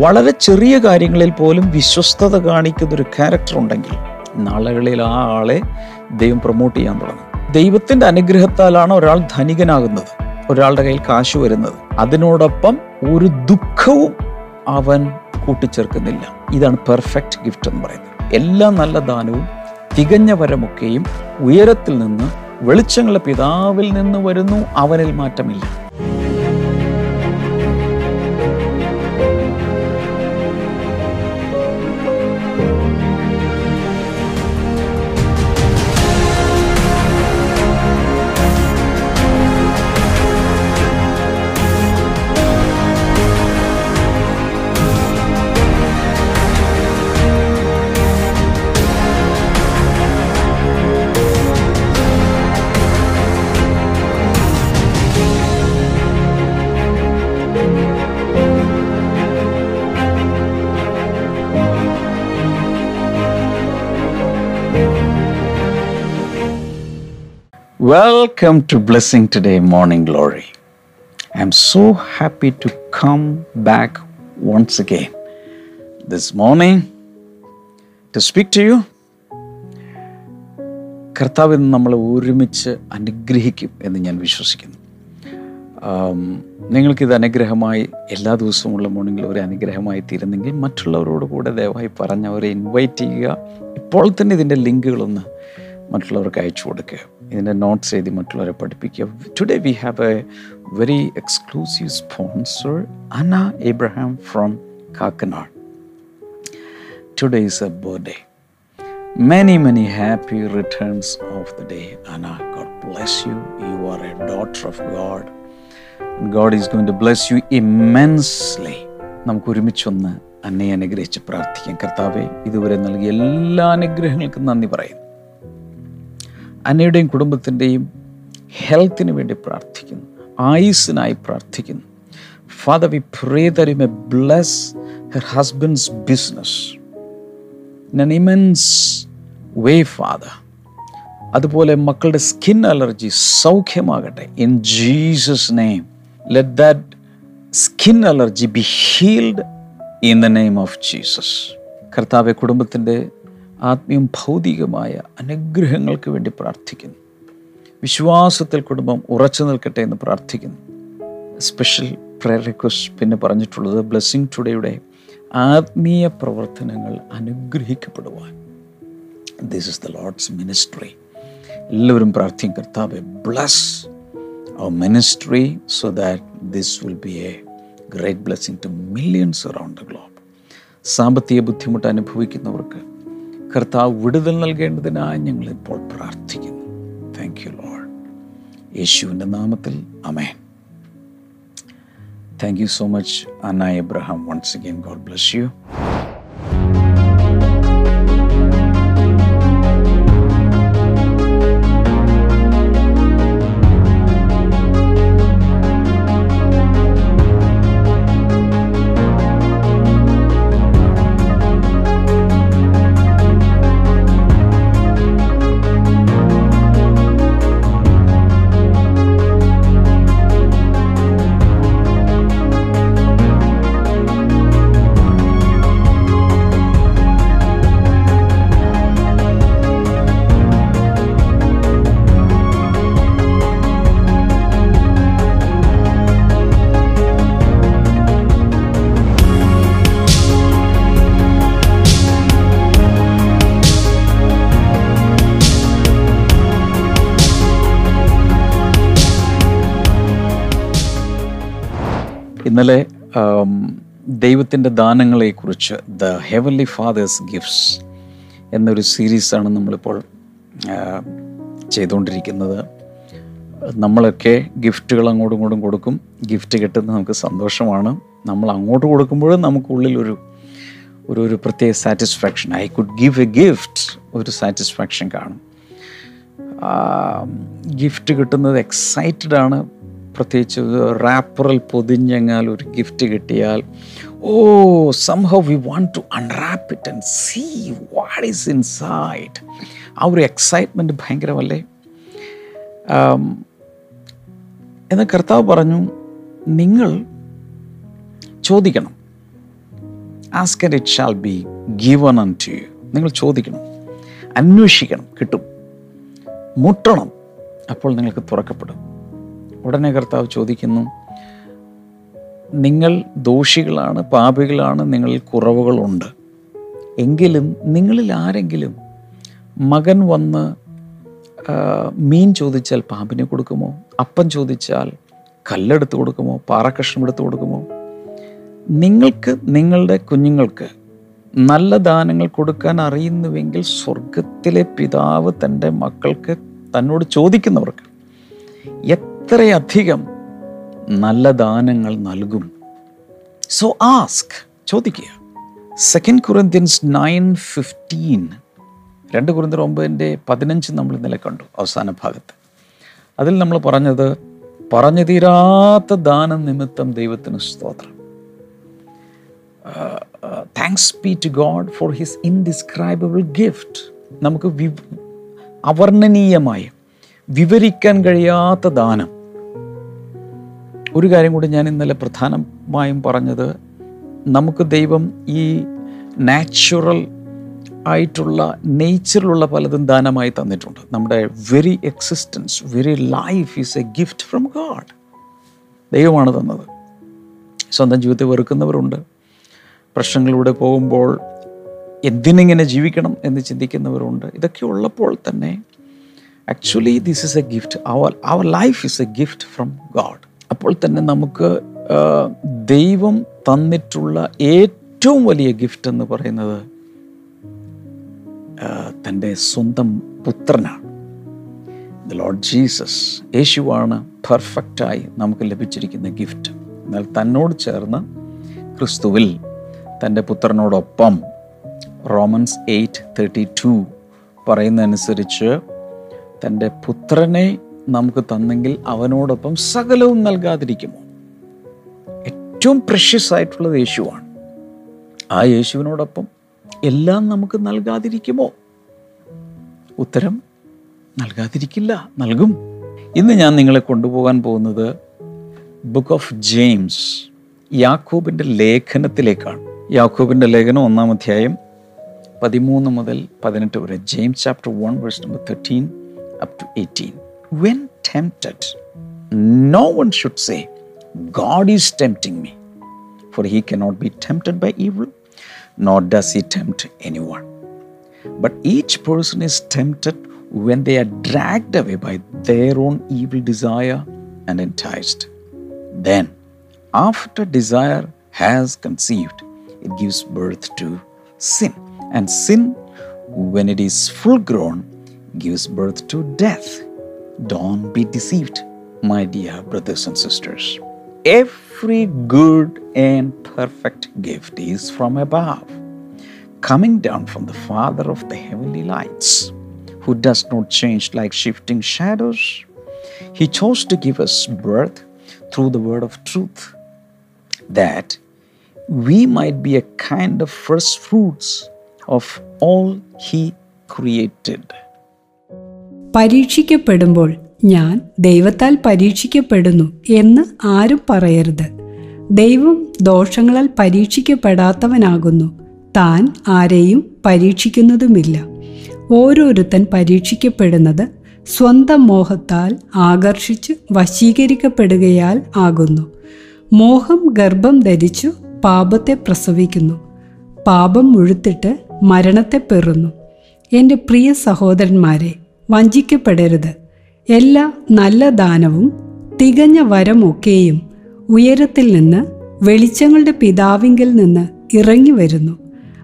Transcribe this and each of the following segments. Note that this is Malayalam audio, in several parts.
വളരെ ചെറിയ കാര്യങ്ങളിൽ പോലും വിശ്വസ്തത കാണിക്കുന്ന ഒരു ക്യാരക്ടർ ഉണ്ടെങ്കിൽ നാളുകളിൽ ആ ആളെ ദൈവം പ്രൊമോട്ട് ചെയ്യാൻ തുടങ്ങും. ദൈവത്തിന്റെ അനുഗ്രഹത്താലാണ് ഒരാൾ ധനികനാകുന്നത് ഒരാളുടെ കയ്യിൽ കാശ് വരുന്നത്. അതിനോടൊപ്പം ഒരു ദുഃഖവും അവൻ കൂട്ടിച്ചേർക്കുന്നില്ല. ഇതാണ് പെർഫെക്റ്റ് ഗിഫ്റ്റ് എന്ന് പറയുന്നത്. എല്ലാ നല്ല ദാനവും തികഞ്ഞ വരമൊക്കെയും ഉയരത്തിൽ നിന്ന് വെളിച്ചങ്ങളുടെ പിതാവിൽ നിന്ന് വരുന്നു അവനിൽ മാറ്റമില്ല. Welcome to Blessing Today Morning Glory. I'm so happy to come back once again this morning to speak to you. ഇന്ന് നമ്മളെ ഒരുമിച്ച് അനുഗ്രഹിക്കും എന്ന് ഞാൻ വിശ്വസിക്കുന്നു നിങ്ങൾക്കിത് അനുഗ്രഹമായി എല്ലാ ദിവസവുമുള്ള മോർണിംഗിൽ ഒരു അനുഗ്രഹമായി തീരുന്നെങ്കിൽ മറ്റുള്ളവരോട് കൂടെ ദയവായി പറഞ്ഞ് അവരെ ഇൻവൈറ്റ് ചെയ്യുക ഇപ്പോൾ തന്നെ ഇതിന്റെ ലിങ്കുകളൊന്ന് മറ്റുള്ളവർക്ക് അയച്ചു കൊടുക്കുക. ഇതിന്റെ നോട്ട്സ് എഴുതി മറ്റുള്ളവരെ പഠിപ്പിക്കുക. Today we have a very exclusive sponsor Anna Abraham from Kakkanad today is a birthday many many happy returns of the day anna. God bless you. You are a daughter of god. And god is going to bless you immensely. നമുക്ക് ഒരുമിച്ചൊന്ന് അന്നയെ അനുഗ്രഹിച്ച് പ്രാർത്ഥിക്കാം. കർത്താവെ ഇതുവരെ നൽകിയ എല്ലാ അനുഗ്രഹങ്ങൾക്കും നന്ദി പറയുന്നു. അന്നയുടെയും കുടുംബത്തിന്റെയും ഹെൽത്തിന് വേണ്ടി പ്രാർത്ഥിക്കുന്നു. ആയുസ്സിനായി പ്രാർത്ഥിക്കുന്നു. Father we pray there may bless her husband's business നനിമൻസ് way father. അതുപോലെ മക്കളുടെ സ്കിൻ അലർജി സൗഖ്യമാകട്ടെ. In Jesus name let that skin allergy be healed in the name of Jesus കർത്താവെ കുടുംബത്തിന്റെ ആത്മീയം ഭൗതികമായ അനുഗ്രഹങ്ങൾക്ക് വേണ്ടി പ്രാർത്ഥിക്കുന്നു. വിശ്വാസത്തിൽ കുടുംബം ഉറച്ചു നിൽക്കട്ടെ എന്ന് പ്രാർത്ഥിക്കുന്നു. സ്പെഷ്യൽ പ്രയർ റിക്വസ്റ്റ് പിന്നെ പറഞ്ഞിട്ടുള്ളത് ബ്ലെസ്സിങ് ടുഡേയുടെ ആത്മീയ പ്രവർത്തനങ്ങൾ അനുഗ്രഹിക്കപ്പെടുവാൻ. This is the Lord's ministry എല്ലാവരും പ്രാർത്ഥിക്കും കർത്താവെ bless our ministry so that this will be a great blessing to millions around the globe സാമ്പത്തിക ബുദ്ധിമുട്ട് അനുഭവിക്കുന്നവർക്ക് കർത്താവ് വിടുതൽ നൽകേണ്ടതിനായി ഞങ്ങൾ ഇപ്പോൾ പ്രാർത്ഥിക്കുന്നു. താങ്ക് യു ലോഡ് യേശുവിന്റെ നാമത്തിൽ amen thank you so much Anna Abraham. Once again God bless you. ഇന്നലെ ദൈവത്തിന്റെ ദാനങ്ങളെക്കുറിച്ച് ദ ഹെവൻലി ഫാദേഴ്സ് ഗിഫ്റ്റ്സ് എന്നൊരു സീരീസാണ് നമ്മളിപ്പോൾ ചെയ്തുകൊണ്ടിരിക്കുന്നത്. നമ്മളൊക്കെ ഗിഫ്റ്റുകൾ അങ്ങോട്ടും ഇങ്ങോട്ടും കൊടുക്കും. ഗിഫ്റ്റ് കിട്ടുന്നത് നമുക്ക് സന്തോഷമാണ്. നമ്മൾ അങ്ങോട്ട് കൊടുക്കുമ്പോഴും നമുക്കുള്ളിലൊരു ഒരു ഒരു പ്രത്യേക satisfaction I could give a gift ഒരു സാറ്റിസ്ഫാക്ഷൻ കാണും. ഗിഫ്റ്റ് കിട്ടുന്നത് എക്സൈറ്റഡ് ആണ്. പ്രത്യേകിച്ച് റാപ്പറിൽ പൊതിഞ്ഞെങ്ങാൽ ഒരു ഗിഫ്റ്റ് കിട്ടിയാൽ ഓ somehow we want to unwrap it and see what is inside ആ ഒരു എക്സൈറ്റ്മെന്റ് ഭയങ്കരമല്ലേ? എന്ന കർത്താവ് പറഞ്ഞു നിങ്ങൾ ചോദിക്കണം. Ask and it shall be given unto you നിങ്ങൾ ചോദിക്കണം അന്വേഷിക്കണം കിട്ടും. മുട്ടണം അപ്പോൾ നിങ്ങൾക്ക് തുറക്കപ്പെടും. ഉടനെ കർത്താവ് ചോദിക്കുന്നു നിങ്ങൾ ദോഷികളാണ് പാപികളാണ് നിങ്ങളിൽ കുറവുകളുണ്ട്. എങ്കിലും നിങ്ങളിൽ ആരെങ്കിലും മകൻ വന്ന് മീൻ ചോദിച്ചാൽ പാമ്പിനെ കൊടുക്കുമോ? അപ്പം ചോദിച്ചാൽ കല്ലെടുത്ത് കൊടുക്കുമോ? പാറക്കഷ്ണം എടുത്ത് കൊടുക്കുമോ? നിങ്ങൾക്ക് നിങ്ങളുടെ കുഞ്ഞുങ്ങൾക്ക് നല്ല ദാനങ്ങൾ കൊടുക്കാൻ അറിയുന്നുവെങ്കിൽ സ്വർഗത്തിലെ പിതാവ് തന്റെ മക്കൾക്ക് തന്നോട് ചോദിക്കുന്നവർക്ക് എത്രയധികം നല്ല ദാനങ്ങൾ നൽകും? സോ ആസ്ക് ചോദിക്കുക. സെക്കൻഡ് കുറിന്ത്യൻസ് നയൻ ഫിഫ്റ്റീൻ രണ്ട് കുറിന്തർ ഒമ്പതിന്റെ പതിനഞ്ച് നമ്മൾ ഇന്നലെ കണ്ടു അവസാന ഭാഗത്ത്. അതിൽ നമ്മൾ പറഞ്ഞത് പറഞ്ഞു തീരാത്ത ദാനം നിമിത്തം ദൈവത്തിന് സ്തോത്രം. Thanks be to God for his indescribable gift നമുക്ക് വി അവർണനീയമായ വിവരിക്കാൻ കഴിയാത്ത ദാനം. ഒരു കാര്യം കൂടി ഞാൻ ഇന്നലെ പ്രധാനമായും പറഞ്ഞത് നമുക്ക് ദൈവം ഈ നാച്ചുറൽ ആയിട്ടുള്ള നേച്ചറിലുള്ള പലതും ദാനമായി തന്നിട്ടുണ്ട്. നമ്മുടെ very existence very life is a gift from God ദൈവമാണ് തന്നത്. സ്വന്തം ജീവിതത്തെ വെറുക്കുന്നവരുണ്ട്. പ്രശ്നങ്ങളിലൂടെ പോകുമ്പോൾ എന്തിനിങ്ങനെ ജീവിക്കണം എന്ന് ചിന്തിക്കുന്നവരുണ്ട്. ഇതൊക്കെ ഉള്ളപ്പോൾ തന്നെ actually this is a gift our our life is a gift from God അപ്പോൾ തന്നെ നമുക്ക് ദൈവം തന്നിട്ടുള്ള ഏറ്റവും വലിയ ഗിഫ്റ്റ് എന്ന് പറയുന്നത് തന്റെ സ്വന്തം പുത്രനാണ്. ദ ലോർഡ് ജീസസ് യേശുവാണ് പെർഫെക്റ്റായി നമുക്ക് ലഭിച്ചിരിക്കുന്ന ഗിഫ്റ്റ് എന്നാൽ തന്നോട് ചേർന്ന് ക്രിസ്തുവിൽ തന്റെ പുത്രനോടൊപ്പം റോമൻസ് എയ്റ്റ് തേർട്ടി ടു പറയുന്നതനുസരിച്ച് തന്റെ പുത്രനെ നമുക്ക് തന്നെങ്കിൽ അവനോടൊപ്പം സകലവും നൽകാതിരിക്കുമോ? ഏറ്റവും പ്രഷ്യസ് ആയിട്ടുള്ളത് യേശുവാണ്. ആ യേശുവിനോടൊപ്പം എല്ലാം നമുക്ക് നൽകാതിരിക്കുമോ? ഉത്തരം നൽകാതിരിക്കില്ല നൽകും. ഇന്ന് ഞാൻ നിങ്ങളെ കൊണ്ടുപോകാൻ പോകുന്നത് ബുക്ക് ഓഫ് ജെയിംസ് യാക്കോബിന്റെ ലേഖനത്തിലേക്കാണ്. യാക്കോബിന്റെ ലേഖനം ഒന്നാം അധ്യായം പതിമൂന്ന് മുതൽ പതിനെട്ട് വരെ. James chapter one verse number thirteen up to eighteen when tempted, no one should say, God is tempting me, for he cannot be tempted by evil, nor does he tempt anyone. But each person is tempted when they are dragged away by their own evil desire and enticed. Then, after desire has conceived, it gives birth to sin. And sin, when it is full grown, gives birth to death. Don't be deceived, my dear brothers and sisters. Every good and perfect gift is from above, coming down from the Father of the heavenly lights, who does not change like shifting shadows. He chose to give us birth through the word of truth, that we might be a kind of first fruits of all He created. പരീക്ഷിക്കപ്പെടുമ്പോൾ ഞാൻ ദൈവത്താൽ പരീക്ഷിക്കപ്പെടുന്നു എന്ന് ആരും പറയരുത്. ദൈവം ദോഷങ്ങളാൽ പരീക്ഷിക്കപ്പെടാത്തവനാകുന്നു. താൻ ആരെയും പരീക്ഷിക്കുന്നതുമില്ല. ഓരോരുത്തൻ പരീക്ഷിക്കപ്പെടുന്നത് സ്വന്തം മോഹത്താൽ ആകർഷിച്ച് വശീകരിക്കപ്പെടുകയാൽ ആകുന്നു. മോഹം ഗർഭം ധരിച്ചു പാപത്തെ പ്രസവിക്കുന്നു. പാപം മുഴുത്തിട്ട് മരണത്തെ പെറുന്നു. എന്റെ പ്രിയ സഹോദരന്മാരെ വഞ്ചിക്കപ്പെടരുത്. എല്ലാ നല്ല ദാനവും തികഞ്ഞ വരമൊക്കെയും ഉയരത്തിൽ നിന്ന് വെളിച്ചങ്ങളുടെ പിതാവിങ്കിൽ നിന്ന് ഇറങ്ങി വരുന്നു.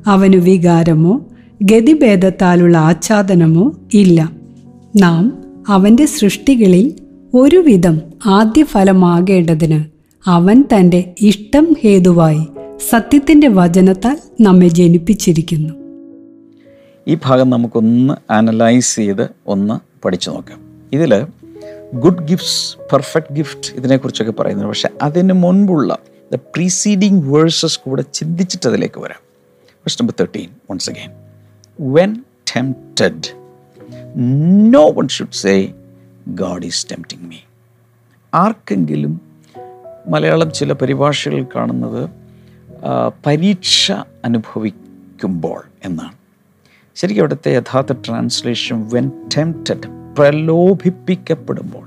അവനു വികാരമോ ഗതിഭേദത്താലുള്ള ആച്ഛാദനമോ ഇല്ല. നാം അവന്റെ സൃഷ്ടികളിൽ ഒരുവിധം ആദ്യഫലമാകേണ്ടതിന് അവൻ തന്റെ ഇഷ്ടം ഹേതുവായി സത്യത്തിന്റെ വചനത്താൽ നമ്മെ ജനിപ്പിച്ചിരിക്കുന്നു. ഈ ഭാഗം നമുക്കൊന്ന് അനലൈസ് ചെയ്ത് ഒന്ന് പഠിച്ചു നോക്കാം. ഇതിൽ ഗുഡ് ഗിഫ്റ്റ്സ് പെർഫെക്റ്റ് ഗിഫ്റ്റ് ഇതിനെക്കുറിച്ചൊക്കെ പറയുന്നത് പക്ഷെ അതിന് മുൻപുള്ള ദ പ്രീസീഡിങ് വേഴ്സസ് കൂടെ ചിന്തിച്ചിട്ട് അതിലേക്ക് വരാം. Verse number thirteen once again when tempted no one should say God is tempting me ആർക്കെങ്കിലും മലയാളം ചില പരിഭാഷകൾ കാണുന്നത് പരീക്ഷ അനുഭവിക്കുമ്പോൾ എന്നാണ്. ശരിക്കും അവിടുത്തെ യഥാർത്ഥ ട്രാൻസ്ലേഷൻ വെൻ ടെംപ്റ്റഡ് പ്രലോഭിപ്പിക്കപ്പെടുമ്പോൾ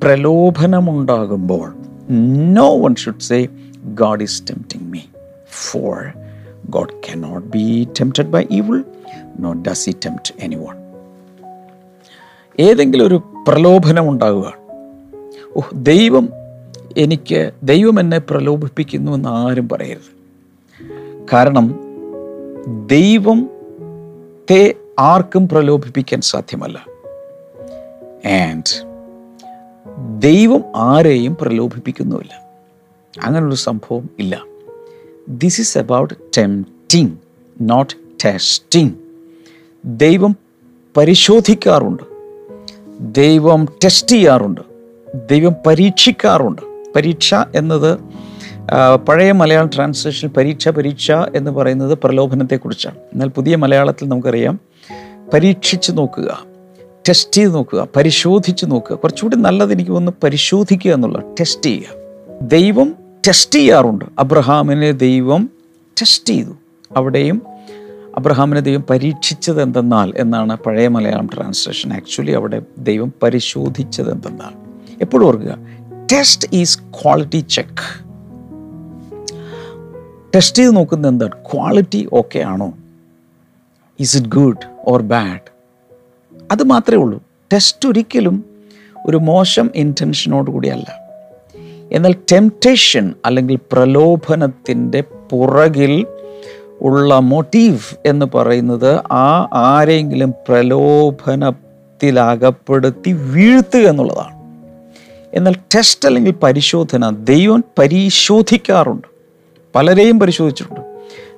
പ്രലോഭനമുണ്ടാകുമ്പോൾ no one should say God is tempting me for God cannot be tempted by evil no does he tempt any one ഏതെങ്കിലും ഒരു പ്രലോഭനം ഉണ്ടാകുക ഓ ദൈവം എനിക്ക് ദൈവം എന്നെ പ്രലോഭിപ്പിക്കുന്നു എന്ന് ആരും പറയരുത്. കാരണം ദൈവത്തെ ആർക്കും പ്രലോഭിപ്പിക്കാൻ സാധ്യമല്ല. ആൻഡ് ദൈവം ആരെയും പ്രലോഭിപ്പിക്കുന്നുമില്ല. അങ്ങനൊരു സംഭവം ഇല്ല. This is about tempting not testing ദൈവം പരിശോധിക്കാറുണ്ട്. ദൈവം ടെസ്റ്റ് ചെയ്യാറുണ്ട്. ദൈവം പരീക്ഷിക്കാറുണ്ട്. പരീക്ഷ എന്നത് പഴയ മലയാളം ട്രാൻസ്ലേഷൻ പരീക്ഷ പരീക്ഷ എന്ന് പറയുന്നത് പ്രലോഭനത്തെക്കുറിച്ചാണ്. എന്നാൽ പുതിയ മലയാളത്തിൽ നമുക്കറിയാം പരീക്ഷിച്ച് നോക്കുക ടെസ്റ്റ് ചെയ്ത് നോക്കുക പരിശോധിച്ച് നോക്കുക. കുറച്ചുകൂടി നല്ലത് എനിക്ക് ഒന്ന് പരിശോധിക്കുക എന്നുള്ള ടെസ്റ്റ് ചെയ്യുക. ദൈവം ടെസ്റ്റ് ചെയ്യാറുണ്ട്. അബ്രഹാമിനെ ദൈവം ടെസ്റ്റ് ചെയ്തു. അവിടെയും അബ്രഹാമിനെ ദൈവം പരീക്ഷിച്ചത് എന്തെന്നാൽ എന്നാണ് പഴയ മലയാളം ട്രാൻസ്ലേഷൻ ആക്ച്വലി അവിടെ ദൈവം പരിശോധിച്ചത് എന്തെന്നാൽ. എപ്പോഴും ഓർക്കുക test is quality check test ചെയ്ത് നോക്കുന്നത് എന്താണ്? ക്വാളിറ്റി ഓക്കെ ആണോ? Is it good or bad അത് മാത്രമേ ഉള്ളൂ. ടെസ്റ്റ് ഒരിക്കലും ഒരു മോശം ഇന്റൻഷനോട് കൂടിയല്ല എന്നാൽ ടെംപ്റ്റേഷൻ അല്ലെങ്കിൽ പ്രലോഭനത്തിന്റെ പുറകിൽ ഉള്ള മോട്ടീവ് എന്ന് പറയുന്നത് ആ ആരെങ്കിലും പ്രലോഭനത്തിലകപ്പെടുത്തി വീഴ്ത്തുക എന്നുള്ളതാണ്. എന്നാൽ ടെസ്റ്റ് അല്ലെങ്കിൽ പരിശോധന ദൈവം പരിശോധിക്കാറുണ്ട്. പലരെയും പരിശോധിച്ചിട്ടുണ്ട്.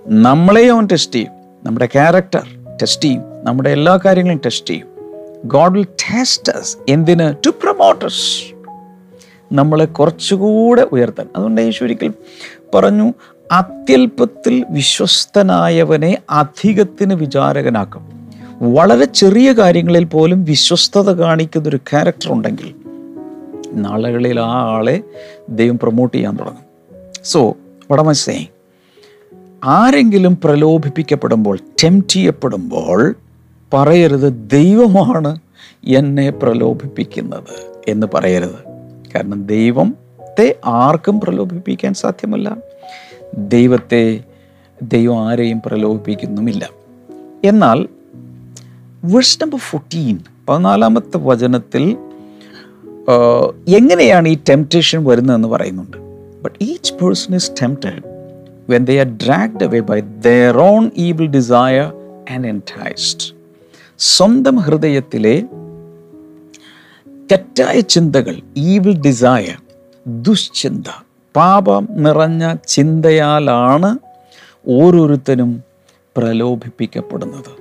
നമ്മളെയും അവൻ ടെസ്റ്റ് ചെയ്യും. നമ്മുടെ ക്യാരക്ടർ ടെസ്റ്റ് ചെയ്യും. നമ്മുടെ എല്ലാ കാര്യങ്ങളും ടെസ്റ്റ് ചെയ്യും. ഗോഡ് വിൽ ടെസ്റ്റ് us എന്തിന്? ടു പ്രൊമോട്ടസ് നമ്മളെ കുറച്ചുകൂടെ ഉയർത്താൻ. അതുകൊണ്ട് യേശു ഒരിക്കൽ പറഞ്ഞു അത്യല്പത്തിൽ വിശ്വസ്തനായവനെ അധികത്തിന് വിചാരകനാക്കും. വളരെ ചെറിയ കാര്യങ്ങളിൽ പോലും വിശ്വസ്തത കാണിക്കുന്ന ഒരു ക്യാരക്ടർ ഉണ്ടെങ്കിൽ നാളുകളിൽ ആ ആളെ ദൈവം പ്രൊമോട്ട് ചെയ്യാൻ തുടങ്ങും. സോ വടമസേ ആരെങ്കിലും പ്രലോഭിപ്പിക്കപ്പെടുമ്പോൾ ടെംപ്റ്റ് ചെയ്യപ്പെടുമ്പോൾ പറയരുത് ദൈവമാണ് എന്നെ പ്രലോഭിപ്പിക്കുന്നത് എന്ന് പറയരുത്. കാരണം ദൈവത്തെ ആർക്കും പ്രലോഭിപ്പിക്കാൻ സാധ്യമല്ല. ദൈവത്തെ ദൈവം ആരെയും പ്രലോഭിപ്പിക്കുന്നുമില്ല. എന്നാൽ വേഴ്സ് നമ്പർ ഫോർട്ടീൻ പതിനാലാമത്തെ വചനത്തിൽ എങ്ങനെയാണ് ഈ ടെംപ്റ്റേഷൻ വരുന്നതെന്ന് പറയുന്നുണ്ട്. But each person is tempted when they are dragged away by their own evil desire and enticed സ്വന്തം ഹൃദയത്തിലെ തെറ്റായ ചിന്തകൾ ഈവിൽ ഡിസയർ ദുശ്ചിന്ത പാപം നിറഞ്ഞ ചിന്തയാലാണ് ഓരോരുത്തരും പ്രലോഭിപ്പിക്കപ്പെടുന്നത്.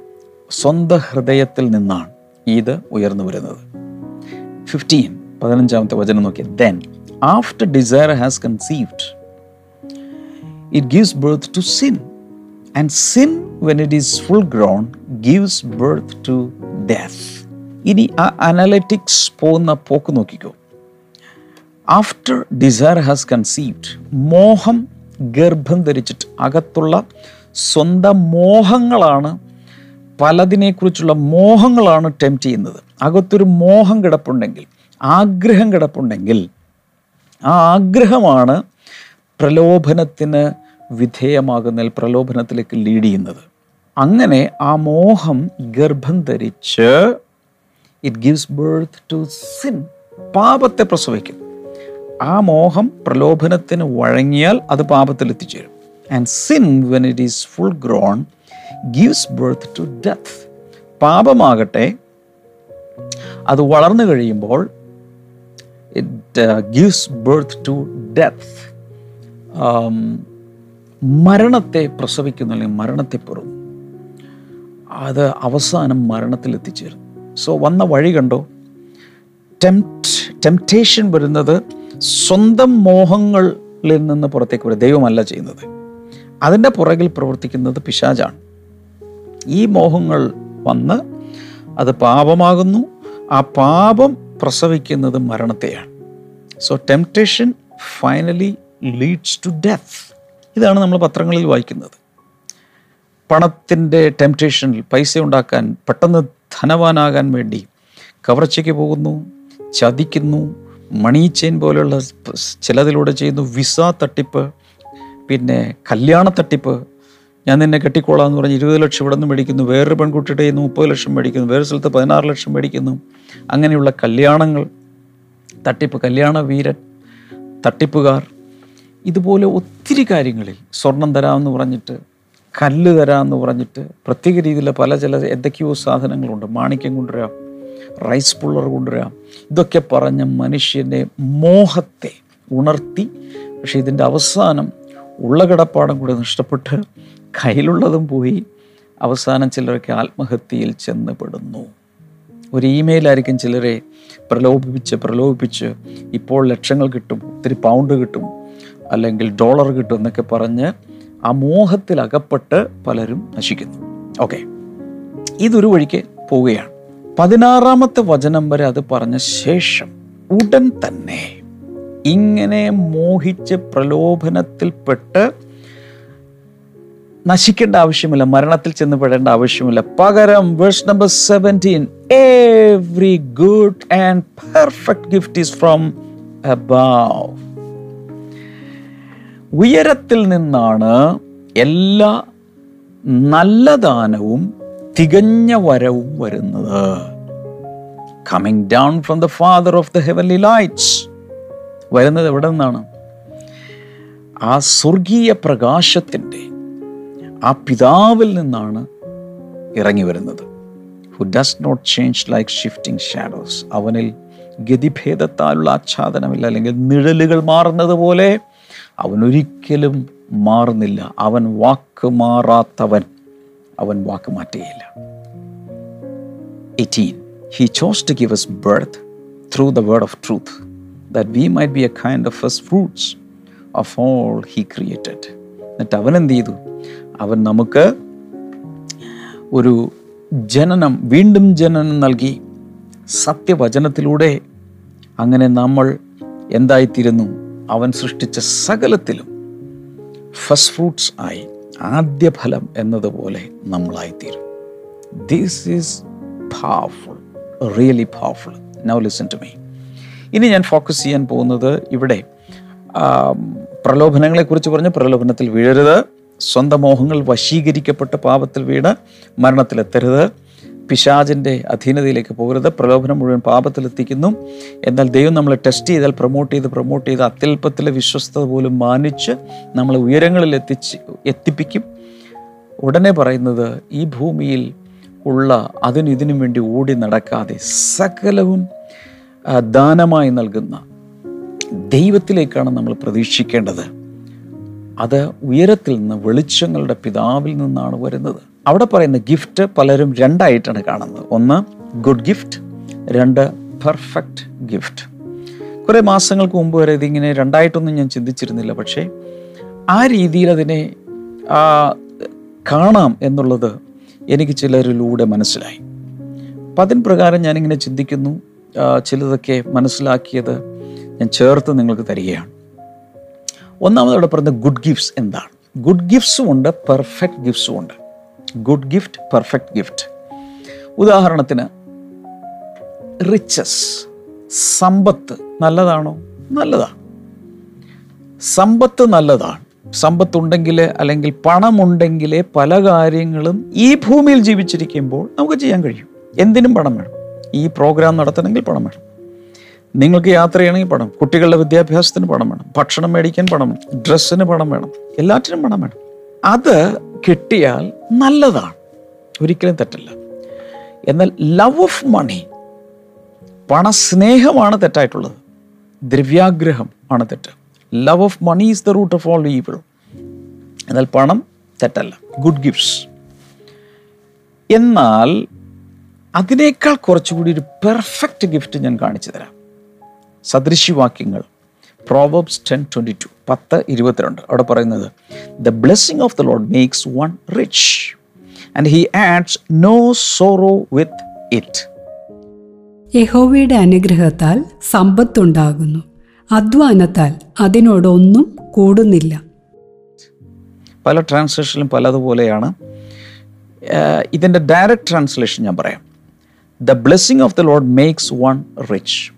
സ്വന്തം ഹൃദയത്തിൽ നിന്നാണ് ഇത് ഉയർന്നു വരുന്നത്. ഫിഫ്റ്റീൻ പതിനഞ്ചാമത്തെ വചനം നോക്കി then after desire has conceived it gives birth to sin. And sin, when it is full grown, gives birth to death. ഇനി ആ അനാലറ്റിക്സ് പോകുന്ന പോക്ക് നോക്കിക്കോ ആഫ്റ്റർ ഡിസയർ ഹാസ് കൺസീവ്ഡ് മോഹം ഗർഭം ധരിച്ചിട്ട് അകത്തുള്ള സ്വന്തം മോഹങ്ങളാണ് പലതിനെക്കുറിച്ചുള്ള മോഹങ്ങളാണ് ടെംപ്റ്റ് ചെയ്യുന്നത് അകത്തൊരു മോഹം കിടപ്പുണ്ടെങ്കിൽ ആഗ്രഹം കിടപ്പുണ്ടെങ്കിൽ ആ ആഗ്രഹമാണ് പ്രലോഭനത്തിന് വിധേയമാകുന്നതിൽ പ്രലോഭനത്തിലേക്ക് ലീഡ് ചെയ്യുന്നത്. അങ്ങനെ ആ മോഹം ഗർഭം ധരിച്ച് it gives birth to sin പാപത്തെ പ്രസവിക്കും. ആ മോഹം പ്രലോഭനത്തിന് വഴങ്ങിയാൽ അത് പാപത്തിൽ എത്തിച്ചേരും. And sin when it is full grown gives birth to death പാപമാകട്ടെ അത് വളർന്നു കഴിയുമ്പോൾ it gives birth to death മരണത്തെ പ്രസവിക്കുന്നു അല്ലെങ്കിൽ മരണത്തെ പെറും അത് അവസാനം മരണത്തിൽ എത്തിച്ചേരും. സോ വന്ന വഴി കണ്ടോ? ടെംപ്റ്റ് ടെംപ്റ്റേഷൻ വരുന്നത് സ്വന്തം മോഹങ്ങളിൽ നിന്ന് പുറത്തേക്ക് വരും. ദൈവമല്ല ചെയ്യുന്നത്. അതിന്റെ പുറകിൽ പ്രവർത്തിക്കുന്നത് പിശാചാണ്. ഈ മോഹങ്ങൾ വന്ന് അത് പാപമാകുന്നു. ആ പാപം പ്രസവിക്കുന്നത് മരണത്തെയാണ്. So temptation finally leads to death ഇതാണ് നമ്മൾ പത്രങ്ങളിൽ വായിക്കുന്നത്. പണത്തിന്റെ ടെംപ്റ്റേഷനിൽ പൈസ ഉണ്ടാക്കാൻ പെട്ടെന്ന് ധനവാനാകാൻ വേണ്ടി കവർച്ചയ്ക്ക് പോകുന്നു ചതിക്കുന്നു മണി ചെയിൻ പോലെയുള്ള ചിലതിലൂടെ ചെയ്യുന്നു വിസ തട്ടിപ്പ് പിന്നെ കല്യാണ തട്ടിപ്പ്. ഞാൻ നിന്നെ കെട്ടിക്കോളാം എന്ന് പറഞ്ഞ് ഇരുപത് ലക്ഷം ഇവിടെ നിന്ന് മേടിക്കുന്നു വേറൊരു പെൺകുട്ടിയുടെ നിന്ന് മുപ്പത് ലക്ഷം മേടിക്കുന്നു വേറെ സ്ഥലത്ത് പതിനാറ് ലക്ഷം മേടിക്കുന്നു. അങ്ങനെയുള്ള കല്യാണങ്ങൾ തട്ടിപ്പ് കല്യാണ വീരൻ തട്ടിപ്പുകാർ. ഇതുപോലെ ഒത്തിരി കാര്യങ്ങളിൽ സ്വർണം തരാമെന്ന് പറഞ്ഞിട്ട് കല്ല് തരാമെന്ന് പറഞ്ഞിട്ട് പ്രത്യേക രീതിയിലെ പല ചില എന്തൊക്കെയോ സാധനങ്ങളുണ്ട്. മാണിക്യം കൊണ്ടുവരാം റൈസ് പുള്ളർ കൊണ്ടുവരാം. ഇതൊക്കെ പറഞ്ഞ് മനുഷ്യന്റെ മോഹത്തെ ഉണർത്തി പക്ഷെ ഇതിന്റെ അവസാനം ഉള്ള കിടപ്പാടം കൂടെ നഷ്ടപ്പെട്ട് കയ്യിലുള്ളതും പോയി. അവസാനം ചിലരൊക്കെ ആത്മഹത്യയിൽ ചെന്ന് പെടുന്നു. ഒരു ഇമെയിലായിരിക്കും ചിലരെ പ്രലോഭിപ്പിച്ച് പ്രലോഭിപ്പിച്ച് ഇപ്പോൾ ലക്ഷങ്ങൾ കിട്ടും ഒത്തിരി പൗണ്ട് കിട്ടും അല്ലെങ്കിൽ ഡോളർ കിട്ടും എന്നൊക്കെ പറഞ്ഞ് ആ മോഹത്തിൽ അകപ്പെട്ട് പലരും നശിക്കുന്നു. ഓക്കെ ഇതൊരു വഴിക്ക് പോവുകയാണ്. പതിനാറാമത്തെ വചനം വരെ അത് പറഞ്ഞ ശേഷം ഉടൻ തന്നെ ഇങ്ങനെ മോഹിച്ച് പ്രലോഭനത്തിൽപ്പെട്ട് നശിക്കേണ്ട ആവശ്യമില്ല മരണത്തിൽ ചെന്ന് പെടേണ്ട ആവശ്യമില്ല. പകരം verse number seventeen every good and perfect gift is from above ഉയരത്തിൽ നിന്നാണ് എല്ലാ നല്ല ദാനവും തികഞ്ഞ വരവും വരുന്നത്. Coming down from the Father of the heavenly lights വരുന്നത് എവിടെ നിന്നാണ്? ആ സ്വർഗീയ പ്രകാശത്തിന്റെ ആ പിതാവിൽ നിന്നാണ് ഇറങ്ങി വരുന്നത്. Who does not change like shifting shadows അവനിൽ ഗതിഭേദത്താലുള്ള ആച്ഛാദനമില്ല അല്ലെങ്കിൽ നിഴലുകൾ മാറുന്നത് പോലെ അവനൊരിക്കലും മാറുന്നില്ല. അവൻ വാക്ക് മാറാത്തവൻ അവൻ വാക്ക് മാറ്റുകയില്ല. Eighteen he chose to give us birth through the word of truth that we might be a kind of first fruits of all he created എന്നിട്ട് അവൻ എന്ത് ചെയ്തു? അവൻ നമുക്ക് ഒരു ജനനം വീണ്ടും ജനനം നൽകി സത്യവചനത്തിലൂടെ അങ്ങനെ നമ്മൾ എന്തായിത്തീരുന്നു? അവൻ സൃഷ്ടിച്ച സകലത്തിലും ഫസ്റ്റ് ഫ്രൂട്ട്സ് ആയി ആദ്യ ഫലം എന്നതുപോലെ നമ്മളായിത്തീരും. This is powerful really powerful now listen to me ഇനി ഞാൻ ഫോക്കസ് ചെയ്യാൻ പോകുന്നത് ഇവിടെ പ്രലോഭനങ്ങളെക്കുറിച്ച് പറഞ്ഞ്. പ്രലോഭനത്തിൽ വീഴരുത്. സ്വന്തം മോഹങ്ങൾ വശീകരിക്കപ്പെട്ട് പാപത്തിൽ വീണ് മരണത്തിലെത്തരുത്. പിശാചിന്റെ അധീനതയിലേക്ക് പോകരുത്. പ്രലോഭനം മുഴുവൻ പാപത്തിലെത്തിക്കുന്നു. എന്നാൽ ദൈവം നമ്മളെ ടെസ്റ്റ് ചെയ്താൽ പ്രൊമോട്ട് ചെയ്ത് പ്രൊമോട്ട് ചെയ്ത് അത്യല്പത്തിലെ വിശ്വസ്തത പോലും മാനിച്ച് നമ്മളെ ഉയരങ്ങളിൽ എത്തിച്ച് എത്തിപ്പിക്കും. ഉടനെ പറയുന്നത് ഈ ഭൂമിയിൽ ഉള്ള അതിനിതിനും വേണ്ടി ഓടി നടക്കാതെ സകലവും ദാനമായി നൽകുന്ന ദൈവത്തിലേക്കാണ് നമ്മൾ പ്രതീക്ഷിക്കേണ്ടത്. അത് ഉയരത്തിൽ നിന്ന് വെളിച്ചങ്ങളുടെ പിതാവിൽ നിന്നാണ് വരുന്നത്. അവിടെ പറയുന്ന ഗിഫ്റ്റ് പലരും രണ്ടായിട്ടാണ് കാണുന്നത്. ഒന്ന് ഗുഡ് ഗിഫ്റ്റ് രണ്ട് പെർഫെക്റ്റ് ഗിഫ്റ്റ് കുറേ മാസങ്ങൾക്ക് മുമ്പ് വരെ ഇതിങ്ങനെ രണ്ടായിട്ടൊന്നും ഞാൻ ചിന്തിച്ചിരുന്നില്ല. പക്ഷേ ആ രീതിയിൽ അതിനെ കാണാം എന്നുള്ളത് എനിക്ക് ചിലരിലൂടെ മനസ്സിലായി. അപ്പം അതിന് പ്രകാരം ഞാനിങ്ങനെ ചിന്തിക്കുന്നു. ചിലതൊക്കെ മനസ്സിലാക്കിയത് ഞാൻ ചേർത്ത് നിങ്ങൾക്ക് തരികയാണ്. ഒന്നാമത് അവിടെ പറയുന്നത് ഗുഡ് ഗിഫ്റ്റ്സ് എന്താണ്? ഗുഡ് ഗിഫ്റ്റ്സും ഉണ്ട് പെർഫെക്റ്റ് ഗിഫ്റ്റ്സും ഉണ്ട്. ഗുഡ് ഗിഫ്റ്റ് പെർഫെക്റ്റ് ഗിഫ്റ്റ് ഉദാഹരണത്തിന് റിച്ചസ് സമ്പത്ത് നല്ലതാണോ? നല്ലതാണ്. സമ്പത്ത് നല്ലതാണ്. സമ്പത്തുണ്ടെങ്കിൽ അല്ലെങ്കിൽ പണമുണ്ടെങ്കിൽ പല കാര്യങ്ങളും ഈ ഭൂമിയിൽ ജീവിച്ചിരിക്കുമ്പോൾ നമുക്ക് ചെയ്യാൻ കഴിയും. എന്തിനും പണം വേണം. ഈ പ്രോഗ്രാം നടത്തണമെങ്കിൽ പണം വേണം. നിങ്ങൾക്ക് യാത്ര ചെയ്യണമെങ്കിൽ പണം കുട്ടികളുടെ വിദ്യാഭ്യാസത്തിന് പണം വേണം ഭക്ഷണം മേടിക്കാൻ പണം ഡ്രസ്സിന് പണം വേണം എല്ലാറ്റിനും പണം വേണം. അത് കിട്ടിയാൽ നല്ലതാണ്. ഒരിക്കലും തെറ്റല്ല. എന്നാൽ ലവ് ഓഫ് മണി പണസ്നേഹമാണ് തെറ്റായിട്ടുള്ളത്. ദ്രവ്യാഗ്രഹം ആണ് തെറ്റ്. Love of money is the root of all evil എന്നാൽ പണം തെറ്റല്ല. ഗുഡ് ഗിഫ്റ്റ്സ് എന്നാൽ അതിനേക്കാൾ കുറച്ചുകൂടി ഒരു പെർഫെക്റ്റ് ഗിഫ്റ്റ് ഞാൻ കാണിച്ചു തരാം. സദൃശ്യവാക്യങ്ങൾ പ്രോവബ്സ് ടെൻ ട്വന്റി ടു പത്ത് ഇരുപത്തിരണ്ട്. അവിടെ പറയുന്നത് the blessing of the Lord makes one rich and he adds no sorrow with it യഹോവയുടെ അനുഗ്രഹത്താൽ സമ്പത്തുണ്ടാകുന്നു. അധ്വാനത്താൽ അതിനോടൊന്നും കൂടുന്നില്ല. പല ട്രാൻസ്ലേഷനിലും പലതുപോലെയാണ്. ഇതിന്റെ ഡയറക്റ്റ് ട്രാൻസ്ലേഷൻ ഞാൻ പറയാം. The blessing of the Lord makes one rich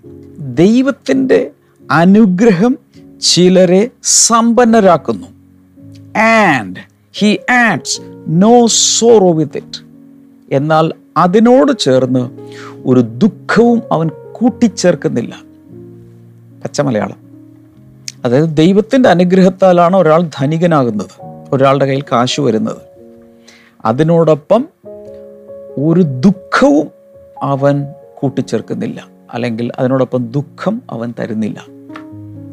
ദൈവത്തിന്റെ അനുഗ്രഹം ചിലരെ സമ്പന്നരാക്കുന്നു. And he adds no sorrow with it എന്നാൽ അതിനോട് ചേർന്ന് ഒരു ദുഃഖവും അവൻ കൂട്ടിച്ചേർക്കുന്നില്ല. പച്ച മലയാളം. അതായത് ദൈവത്തിന്റെ അനുഗ്രഹത്താലാണ് ഒരാൾ ധനികനാകുന്നത്. ഒരാളുടെ കയ്യിൽ കാശ് വരുന്നത്. അതിനോടൊപ്പം ഒരു ദുഃഖവും അവൻ കൂട്ടിച്ചേർക്കുന്നില്ല. അല്ലെങ്കിൽ അതിനോടൊപ്പം ദുഃഖം അവൻ തരുന്നില്ല.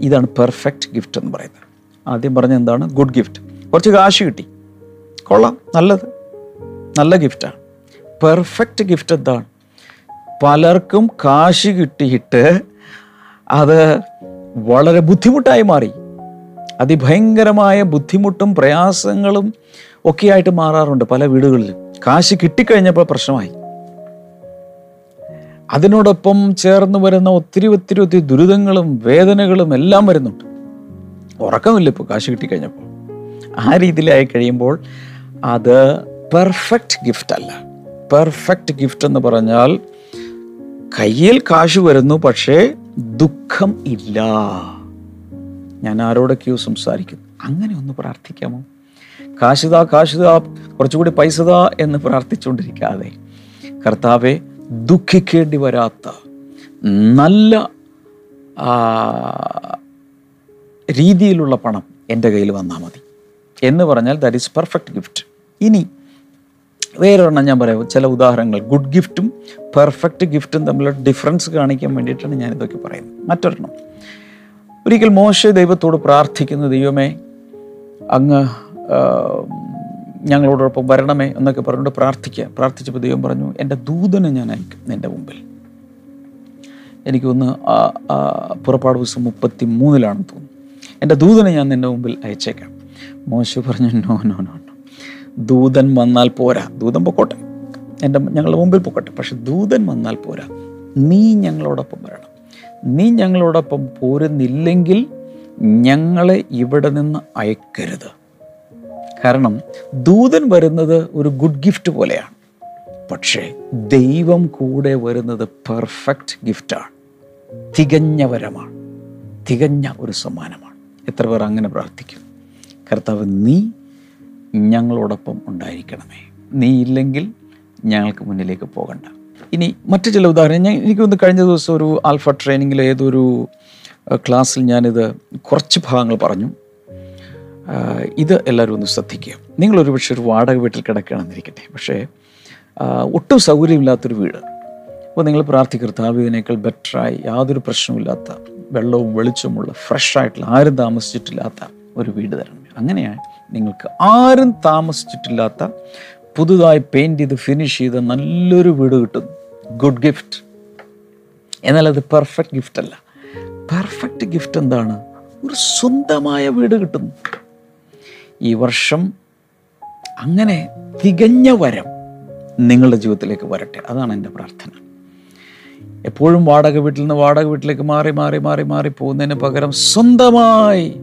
ഇതാണ് പെർഫെക്റ്റ് ഗിഫ്റ്റ് എന്ന് പറയുന്നത്. ആദ്യം പറഞ്ഞ എന്താണ്? ഗുഡ് ഗിഫ്റ്റ് കുറച്ച് കാശ് കിട്ടി. കൊള്ളാം. നല്ലത്. നല്ല ഗിഫ്റ്റാണ് പെർഫെക്റ്റ് ഗിഫ്റ്റ് എന്താണ്? പലർക്കും കാശ് കിട്ടിയിട്ട് അത് വളരെ ബുദ്ധിമുട്ടായി മാറി. അതിഭയങ്കരമായ ബുദ്ധിമുട്ടും പ്രയാസങ്ങളും ഒക്കെയായിട്ട് മാറാറുണ്ട് പല വീടുകളിലും. കാശ് കിട്ടിക്കഴിഞ്ഞപ്പോൾ പ്രശ്നമായി. അതിനോടൊപ്പം ചേർന്ന് വരുന്ന ഒത്തിരി ഒത്തിരി ഒത്തിരി ദുരിതങ്ങളും വേദനകളും എല്ലാം വരുന്നുണ്ട്. ഉറക്കമില്ല ഇപ്പോൾ കാശ് കിട്ടിക്കഴിഞ്ഞപ്പോൾ. ആ രീതിയിലായി കഴിയുമ്പോൾ അത് പെർഫെക്റ്റ് ഗിഫ്റ്റ് അല്ല. പെർഫെക്റ്റ് ഗിഫ്റ്റ് എന്ന് പറഞ്ഞാൽ കയ്യിൽ കാശ് വരുന്നു പക്ഷേ ദുഃഖം ഇല്ല. ഞാൻ ആരോടൊക്കെയോ സംസാരിക്കുന്നു. അങ്ങനെ ഒന്ന് പ്രാർത്ഥിക്കാമോ? കാശുതാ കാശുതാ കുറച്ചുകൂടി പൈസതാ എന്ന് പ്രാർത്ഥിച്ചുകൊണ്ടിരിക്കാതെ. കർത്താവെ ദുഃഖിക്കേണ്ടി വരാത്ത നല്ല രീതിയിലുള്ള പണം എന്റെ കയ്യിൽ വന്നാൽ മതി. എന്ന് പറഞ്ഞാൽ ദാറ്റ് ഈസ് പെർഫെക്റ്റ് ഗിഫ്റ്റ് ഇനി വേറൊരെണ്ണം ഞാൻ പറയാം. ചില ഉദാഹരണങ്ങൾ. ഗുഡ് ഗിഫ്റ്റും പെർഫെക്റ്റ് ഗിഫ്റ്റും തമ്മിലുള്ള ഡിഫറൻസ് കാണിക്കാൻ വേണ്ടിയിട്ടാണ് ഞാൻ ഇതൊക്കെ പറയുന്നത്. മറ്റൊരെണ്ണം. ഒരിക്കൽ മോശ ദൈവത്തോട് പ്രാർത്ഥിക്കുന്ന. ദൈവമേ അങ്ങ് ഞങ്ങളോടൊപ്പം വരണമേ എന്നൊക്കെ പറഞ്ഞുകൊണ്ട് പ്രാർത്ഥിക്കുക. പ്രാർത്ഥിച്ചപ്പോൾ ദൈവം പറഞ്ഞു എന്റെ ദൂതനെ ഞാൻ അയക്കും എന്റെ മുമ്പിൽ. എനിക്കൊന്ന് പുറപ്പാട് ദിവസം മുപ്പത്തി മൂന്നിലാണെന്ന് തോന്നുന്നു. എന്റെ ദൂതനെ ഞാൻ നിന്റെ മുമ്പിൽ അയച്ചേക്കാം. മോശ പറഞ്ഞു നോ നോ നോ നോ. ദൂതൻ വന്നാൽ പോരാ. ദൂതൻ പൊക്കോട്ടെ. എന്റെ ഞങ്ങളുടെ മുമ്പിൽ പൊക്കോട്ടെ. പക്ഷെ ദൂതൻ വന്നാൽ പോരാ. നീ ഞങ്ങളോടൊപ്പം വരണം. നീ ഞങ്ങളോടൊപ്പം പോരുന്നില്ലെങ്കിൽ ഞങ്ങളെ ഇവിടെ നിന്ന് അയക്കരുത്. കാരണം ദൂതൻ വരുന്നത് ഒരു ഗുഡ് ഗിഫ്റ്റ് പോലെയാണ്. പക്ഷേ ദൈവം കൂടെ വരുന്നത് പെർഫെക്റ്റ് ഗിഫ്റ്റാണ് തികഞ്ഞ വരമാണ്. തികഞ്ഞ ഒരു സമ്മാനമാണ്. എത്ര പേർ അങ്ങനെ പ്രാർത്ഥിക്കും? കർത്താവ് നീ ഞങ്ങളോടൊപ്പം ഉണ്ടായിരിക്കണമേ. നീ ഇല്ലെങ്കിൽ ഞങ്ങൾക്ക് മുന്നിലേക്ക് പോകണ്ട. ഇനി മറ്റു ചില ഉദാഹരണം ഞാൻ എനിക്കൊന്ന് കഴിഞ്ഞ ദിവസം ഒരു ആൽഫ ട്രെയിനിങ്ങിൽ ഏതൊരു ക്ലാസ്സിൽ ഞാനിത് കുറച്ച് ഭാഗങ്ങൾ പറഞ്ഞു. ഇത് എല്ലാവരും ഒന്ന് ശ്രദ്ധിക്കുക. നിങ്ങളൊരു പക്ഷേ ഒരു വാടക വീട്ടിൽ കിടക്കുകയാണെന്നിരിക്കട്ടെ. പക്ഷേ ഒട്ടും സൗകര്യമില്ലാത്തൊരു വീട്. അപ്പോൾ നിങ്ങൾ പ്രാർത്ഥിക്കരുത് ഇതിനേക്കാൾ ബെറ്ററായി യാതൊരു പ്രശ്നവുമില്ലാത്ത വെള്ളവും വെളിച്ചവുമുള്ള ഫ്രഷ് ആയിട്ടുള്ള ആരും താമസിച്ചിട്ടില്ലാത്ത ഒരു വീട് തരണം. അങ്ങനെയാണ് നിങ്ങൾക്ക് ആരും താമസിച്ചിട്ടില്ലാത്ത പുതുതായി പെയിന്റ് ചെയ്ത് ഫിനിഷ് ചെയ്ത നല്ലൊരു വീട് കിട്ടും. ഗുഡ് ഗിഫ്റ്റ് എന്നാൽ അത് പെർഫെക്റ്റ് ഗിഫ്റ്റ് അല്ല. പെർഫെക്റ്റ് ഗിഫ്റ്റ് എന്താണ്? ഒരു സ്വന്തമായ വീട് കിട്ടുന്നു. ഈ വർഷം അങ്ങനെ തികഞ്ഞ വരം നിങ്ങളുടെ ജീവിതത്തിലേക്ക് വരട്ടെ. അതാണ് എന്റെ പ്രാർത്ഥന. എപ്പോഴും വാടക വീട്ടിൽ നിന്ന് വാടക വീട്ടിലേക്ക് മാറി മാറി മാറി മാറി പോകുന്നതിന് പകരം സ്വന്തമായി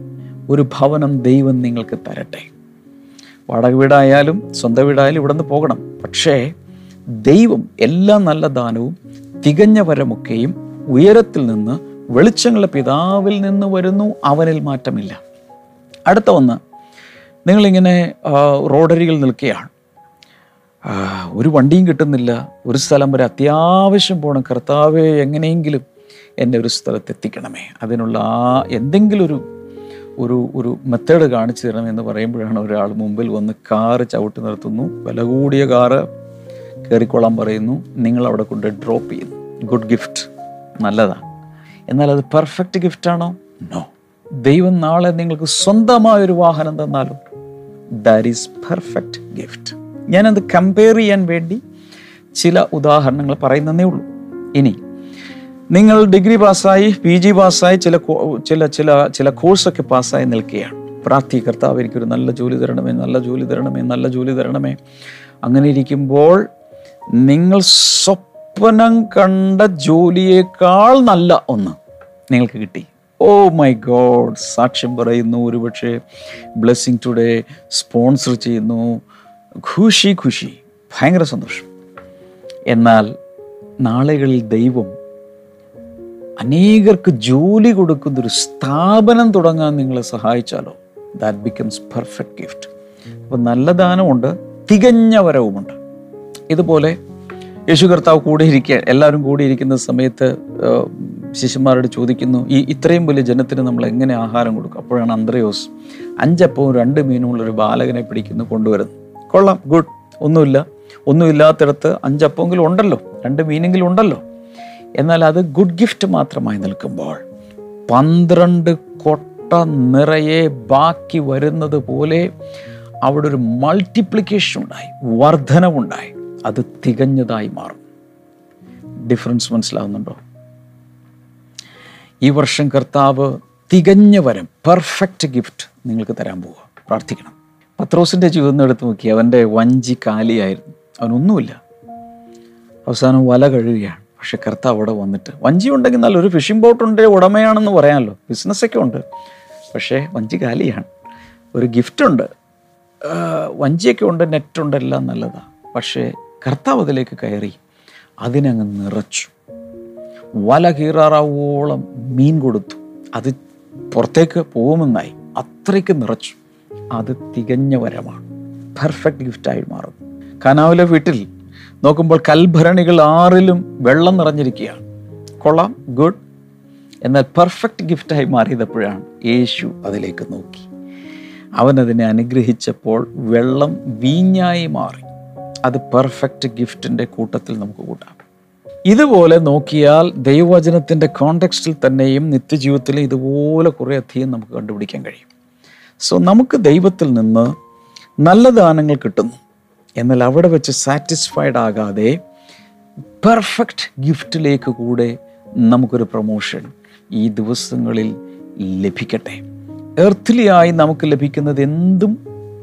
ഒരു ഭവനം ദൈവം നിങ്ങൾക്ക് തരട്ടെ. വാടക വീടായാലും സ്വന്തം വീടായാലും ഇവിടെ നിന്ന് പോകണം. പക്ഷേ ദൈവം എല്ലാ നല്ല ദാനവും തികഞ്ഞ വരമൊക്കെയും ഉയരത്തിൽ നിന്ന് വെളിച്ചങ്ങളുടെ പിതാവിൽ നിന്ന് വരുന്നു. അവനിൽ മാറ്റമില്ല. അടുത്ത ഒന്ന് നിങ്ങളിങ്ങനെ റോഡരികിൽ നിൽക്കുകയാണ്. ഒരു വണ്ടിയും കിട്ടുന്നില്ല. ഒരു സ്ഥലം വരെ അത്യാവശ്യം പോകണം കർത്താവെ എങ്ങനെയെങ്കിലും എന്നെ ഒരു സ്ഥലത്ത് എത്തിക്കണമേ. അതിനുള്ള ആ എന്തെങ്കിലും ഒരു ഒരു ഒരു മെത്തേഡ് കാണിച്ചു തരണം എന്ന് പറയുമ്പോഴാണ് ഒരാൾ മുമ്പിൽ വന്ന് കാറ് ചവിട്ടി നിർത്തുന്നു. വില കൂടിയ കാറ് കയറിക്കൊള്ളാൻ പറയുന്നു. നിങ്ങൾ അവിടെ കൊണ്ട് ഡ്രോപ്പ് ചെയ്യുന്നു. Good gift. നല്ലതാണ്. എന്നാൽ അത് പെർഫെക്റ്റ് ഗിഫ്റ്റാണോ? നോ. ദൈവം നാളെ നിങ്ങൾക്ക് സ്വന്തമായ ഒരു വാഹനം തന്നാലോ ദാറ്റ് ഈസ് പെർഫെക്റ്റ് ഗിഫ്റ്റ് ഞാനത് കമ്പയർ ചെയ്യാൻ വേണ്ടി ചില ഉദാഹരണങ്ങൾ പറയുന്നതേ ഉള്ളൂ. ഇനി നിങ്ങൾ ഡിഗ്രി പാസ്സായി പി ജി പാസ്സായി ചില ചില ചില ചില കോഴ്സൊക്കെ പാസ്സായി നിൽക്കുകയാണ്. പ്രാർത്ഥി കർത്താവ് എനിക്കൊരു നല്ല ജോലി തരണമേ നല്ല ജോലി തരണമേ നല്ല ജോലി തരണമേ. അങ്ങനെ ഇരിക്കുമ്പോൾ നിങ്ങൾ സ്വപ്നം കണ്ട ജോലിയേക്കാൾ നല്ല ഒന്ന് നിങ്ങൾക്ക് കിട്ടി. ഓ മൈ ഗോഡ് സാക്ഷ്യം പറയുന്നു. ഒരുപക്ഷെ ബ്ലെസ്സിങ് ടുഡേ സ്പോൺസർ ചെയ്യുന്നു. ഖുഷി ഖുഷി ഭയങ്കര സന്തോഷം. എന്നാൽ നാളുകളിൽ ദൈവം അനേകർക്ക് ജോലി കൊടുക്കുന്നൊരു സ്ഥാപനം തുടങ്ങാൻ നിങ്ങളെ സഹായിച്ചാലോ? ദാറ്റ് ബിക്കംസ് പെർഫെക്റ്റ് ഗിഫ്റ്റ് അപ്പോൾ നല്ല ദാനമുണ്ട് തികഞ്ഞ വരവുമുണ്ട്. ഇതുപോലെ യേശു കർത്താവ് കൂടെ ഇരിക്കുക എല്ലാവരും കൂടി ഇരിക്കുന്ന സമയത്ത് ശിഷ്യന്മാരോട് ചോദിക്കുന്നു ഈ ഇത്രയും വലിയ ജനത്തിന് നമ്മൾ എങ്ങനെ ആഹാരം കൊടുക്കും? അപ്പോഴാണ് അന്ത്രയോസ് അഞ്ചപ്പവും രണ്ട് മീനുമുള്ള ഒരു ബാലകനെ പിടിക്കുന്നു കൊണ്ടുവരുന്നു. കൊള്ളാം ഗുഡ്. ഒന്നുമില്ല. ഒന്നുമില്ലാത്തിടത്ത് അഞ്ചപ്പമെങ്കിലും ഉണ്ടല്ലോ. രണ്ട് മീനെങ്കിലും ഉണ്ടല്ലോ. എന്നാൽ അത് ഗുഡ് ഗിഫ്റ്റ് മാത്രമായി നിൽക്കുമ്പോൾ പന്ത്രണ്ട് കൊട്ട നിറയെ ബാക്കി വരുന്നത് പോലെ അവിടെ ഒരു മൾട്ടിപ്ലിക്കേഷൻ ഉണ്ടായി വർധനവുണ്ടായി. അത് തികഞ്ഞതായി മാറും. ഡിഫറൻസ് മനസ്സിലാവുന്നുണ്ടോ? ഈ വർഷം കർത്താവ് തികഞ്ഞ വരം പെർഫെക്റ്റ് ഗിഫ്റ്റ് നിങ്ങൾക്ക് തരാൻ പോവുക. പ്രാർത്ഥിക്കണം. പത്രോസിന്റെ ജീവിതം എടുത്ത് നോക്കി അവന്റെ വഞ്ചി കാലിയായിരുന്നു. അവനൊന്നുമില്ല. അവസാനം വല കഴുകുകയാണ് പക്ഷെ കർത്താവ് അവിടെ വന്നിട്ട് വഞ്ചി ഉണ്ടെങ്കിൽ നല്ലൊരു ഫിഷിംഗ് ബോട്ടുണ്ട് ഉടമയാണെന്ന് പറയാമല്ലോ. ബിസിനസ്സൊക്കെ ഉണ്ട്. പക്ഷേ വഞ്ചി കാലിയാണ്. ഒരു ഗിഫ്റ്റ് ഉണ്ട്. ആ, വഞ്ചിയൊക്കെ ഉണ്ട് നെറ്റുണ്ട് എല്ലാം നല്ലതാണ് പക്ഷേ കർത്താവ് അതിലേക്ക് കയറി അതിനങ്ങ് നിറച്ചു. വല കീറാറാവോളം മീൻ കൊടുത്തു. അത് പുറത്തേക്ക് പോകുമെന്നായി. അത്രയ്ക്ക് നിറച്ചു. അത് തികഞ്ഞ വരമാണ്. പെർഫെക്റ്റ് ഗിഫ്റ്റായി മാറും. കനാവിലെ വീട്ടിൽ നോക്കുമ്പോൾ കൽഭരണികൾ ആറിലും വെള്ളം നിറഞ്ഞിരിക്കുകയാണ്. കൊള്ളാം. ഗുഡ് എന്നാൽ പെർഫെക്റ്റ് ഗിഫ്റ്റായി മാറിയതപ്പോഴാണ്? യേശു അതിലേക്ക് നോക്കി. അവനതിനെ അനുഗ്രഹിച്ചപ്പോൾ വെള്ളം വീഞ്ഞായി മാറി. അത് പെർഫെക്റ്റ് ഗിഫ്റ്റിന്റെ കൂട്ടത്തിൽ നമുക്ക് കൂട്ടാം. ഇതുപോലെ നോക്കിയാൽ ദൈവവചനത്തിന്റെ കോണ്ടെക്സ്റ്റിൽ തന്നെയും നിത്യജീവിതത്തിൽ ഇതുപോലെ കുറേ അധികം നമുക്ക് കണ്ടുപിടിക്കാൻ കഴിയും. സോ നമുക്ക് ദൈവത്തിൽ നിന്ന് നല്ല ദാനങ്ങൾ കിട്ടുന്നു. എന്നാൽ അവിടെ വെച്ച് സാറ്റിസ്ഫൈഡ് ആകാതെ പെർഫെക്റ്റ് ഗിഫ്റ്റിലേക്ക് കൂടെ നമുക്കൊരു പ്രൊമോഷൻ ഈ ദിവസങ്ങളിൽ ലഭിക്കട്ടെ. എർത്തിലിയായി നമുക്ക് ലഭിക്കുന്നത് എന്തും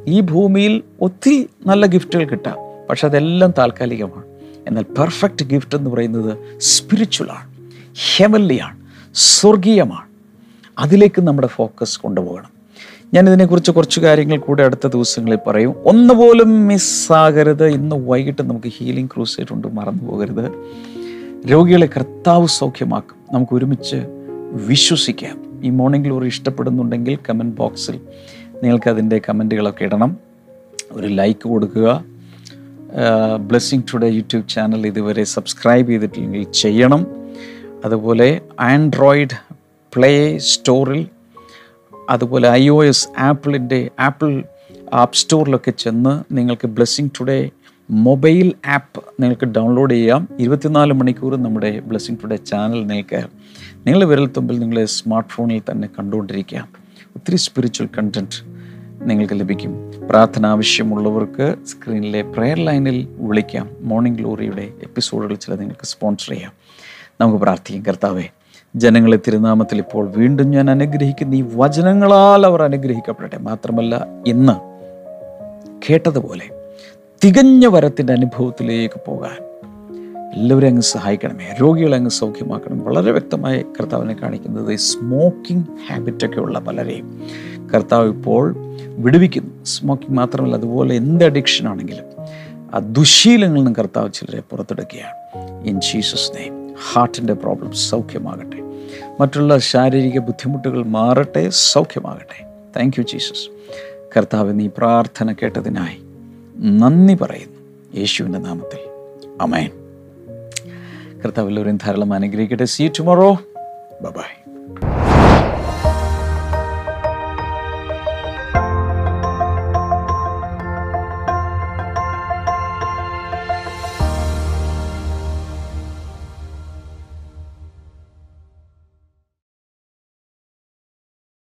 ഈ ഭൂമിയിൽ ഒത്തിരി നല്ല ഗിഫ്റ്റുകൾ കിട്ടാം. പക്ഷെ അതെല്ലാം താൽക്കാലികമാണ്. എന്നാൽ പെർഫെക്റ്റ് ഗിഫ്റ്റ് എന്ന് പറയുന്നത് സ്പിരിച്വലാണ് ഹെവൻലിയാണ് സ്വർഗീയമാണ്. അതിലേക്ക് നമ്മുടെ ഫോക്കസ് കൊണ്ടുപോകണം. ഞാൻ ഇതിനെക്കുറിച്ച് കുറച്ച് കാര്യങ്ങൾ കൂടെ അടുത്ത ദിവസങ്ങളിൽ പറയും. ഒന്നുപോലും മിസ്സാകരുത് ഇന്ന് വൈകിട്ട് നമുക്ക് ഹീലിംഗ് ക്രൂസ് ഉണ്ട് മറന്നു പോകരുത്. രോഗികളെ കർത്താവ് സൗഖ്യമാക്കും. നമുക്ക് ഒരുമിച്ച് വിശ്വസിക്കാം. ഈ മോർണിംഗ് ഗ്ലോറി ഇഷ്ടപ്പെടുന്നുണ്ടെങ്കിൽ കമന്റ് ബോക്സിൽ നിങ്ങൾക്ക് അതിന്റെ കമന്റുകളൊക്കെ ഇടണം. ഒരു ലൈക്ക് കൊടുക്കുക. ബ്ലെസ്സിങ് ടുഡേ യൂട്യൂബ് ചാനൽ ഇതുവരെ സബ്സ്ക്രൈബ് ചെയ്തിട്ടില്ലെങ്കിൽ ചെയ്യണം. അതുപോലെ ആൻഡ്രോയിഡ് പ്ലേ സ്റ്റോറിൽ അതുപോലെ ഐ ഒ എസ് ആപ്പിളിന്റെ ആപ്പിൾ ആപ്പ് സ്റ്റോറിലൊക്കെ ചെന്ന് നിങ്ങൾക്ക് ബ്ലെസ്സിങ് ടുഡേ മൊബൈൽ ആപ്പ് നിങ്ങൾക്ക് ഡൗൺലോഡ് ചെയ്യാം. ഇരുപത്തിനാല് മണിക്കൂർ നമ്മുടെ ബ്ലെസ്സിങ് ടുഡേ ചാനൽ നിങ്ങൾക്ക് നിങ്ങളുടെ വിരൽത്തുമ്പിൽ നിങ്ങളെ സ്മാർട്ട് ഫോണിൽ തന്നെ കണ്ടുകൊണ്ടിരിക്കാം. ഒത്തിരി സ്പിരിച്വൽ കണ്ടന്റ് നിങ്ങൾക്ക് ലഭിക്കും. പ്രാർത്ഥന ആവശ്യമുള്ളവർക്ക് സ്ക്രീനിലെ പ്രെയർ ലൈനിൽ വിളിക്കാം. മോർണിംഗ് ഗ്ലോറിയുടെ എപ്പിസോഡുകൾ ചില നിങ്ങൾക്ക് സ്പോൺസർ ചെയ്യാം. നമുക്ക് പ്രാർത്ഥിക്കാം കർത്താവേ. ജനങ്ങളെ തിരുനാമത്തിൽ ഇപ്പോൾ വീണ്ടും ഞാൻ അനുഗ്രഹിക്കുന്ന ഈ വചനങ്ങളാൽ അവർ അനുഗ്രഹിക്കപ്പെടട്ടെ. മാത്രമല്ല ഇന്ന് കേട്ടതുപോലെ തികഞ്ഞ വരത്തിന്റെ അനുഭവത്തിലേക്ക് പോകാൻ എല്ലാവരും അങ്ങ് സഹായിക്കണമേ. രോഗികളെ അങ്ങ് സൗഖ്യമാക്കണം. വളരെ വ്യക്തമായി കർത്താവിനെ കാണിക്കുന്നത് സ്മോക്കിംഗ് ഹാബിറ്റൊക്കെ ഉള്ള പലരെയും കർത്താവ് ഇപ്പോൾ വിടുവിക്കുന്നു. സ്മോക്കിംഗ് മാത്രമല്ല അതുപോലെ എന്ത് അഡിക്ഷൻ ആണെങ്കിലും ആ ദുശീലങ്ങളിൽ നിന്നും കർത്താവ് ചിലരെ പുറത്തെടുക്കുകയാണ്. ഇൻ ജീസസ് നെയിം ഹാർട്ടിന്റെ പ്രോബ്ലം സൗഖ്യമാകട്ടെ. മറ്റുള്ള ശാരീരിക ബുദ്ധിമുട്ടുകൾ മാറട്ടെ സൗഖ്യമാകട്ടെ. താങ്ക് യു ജീസസ് കർത്താവ് നീ പ്രാർത്ഥന കേട്ടതിനായി നന്ദി പറയുന്നു. യേശുവിന്റെ നാമത്തിൽ. അമേൻ കർത്താവ് എല്ലാവരും ധാരാളം അനുഗ്രഹിക്കട്ടെ. See tomorrow bye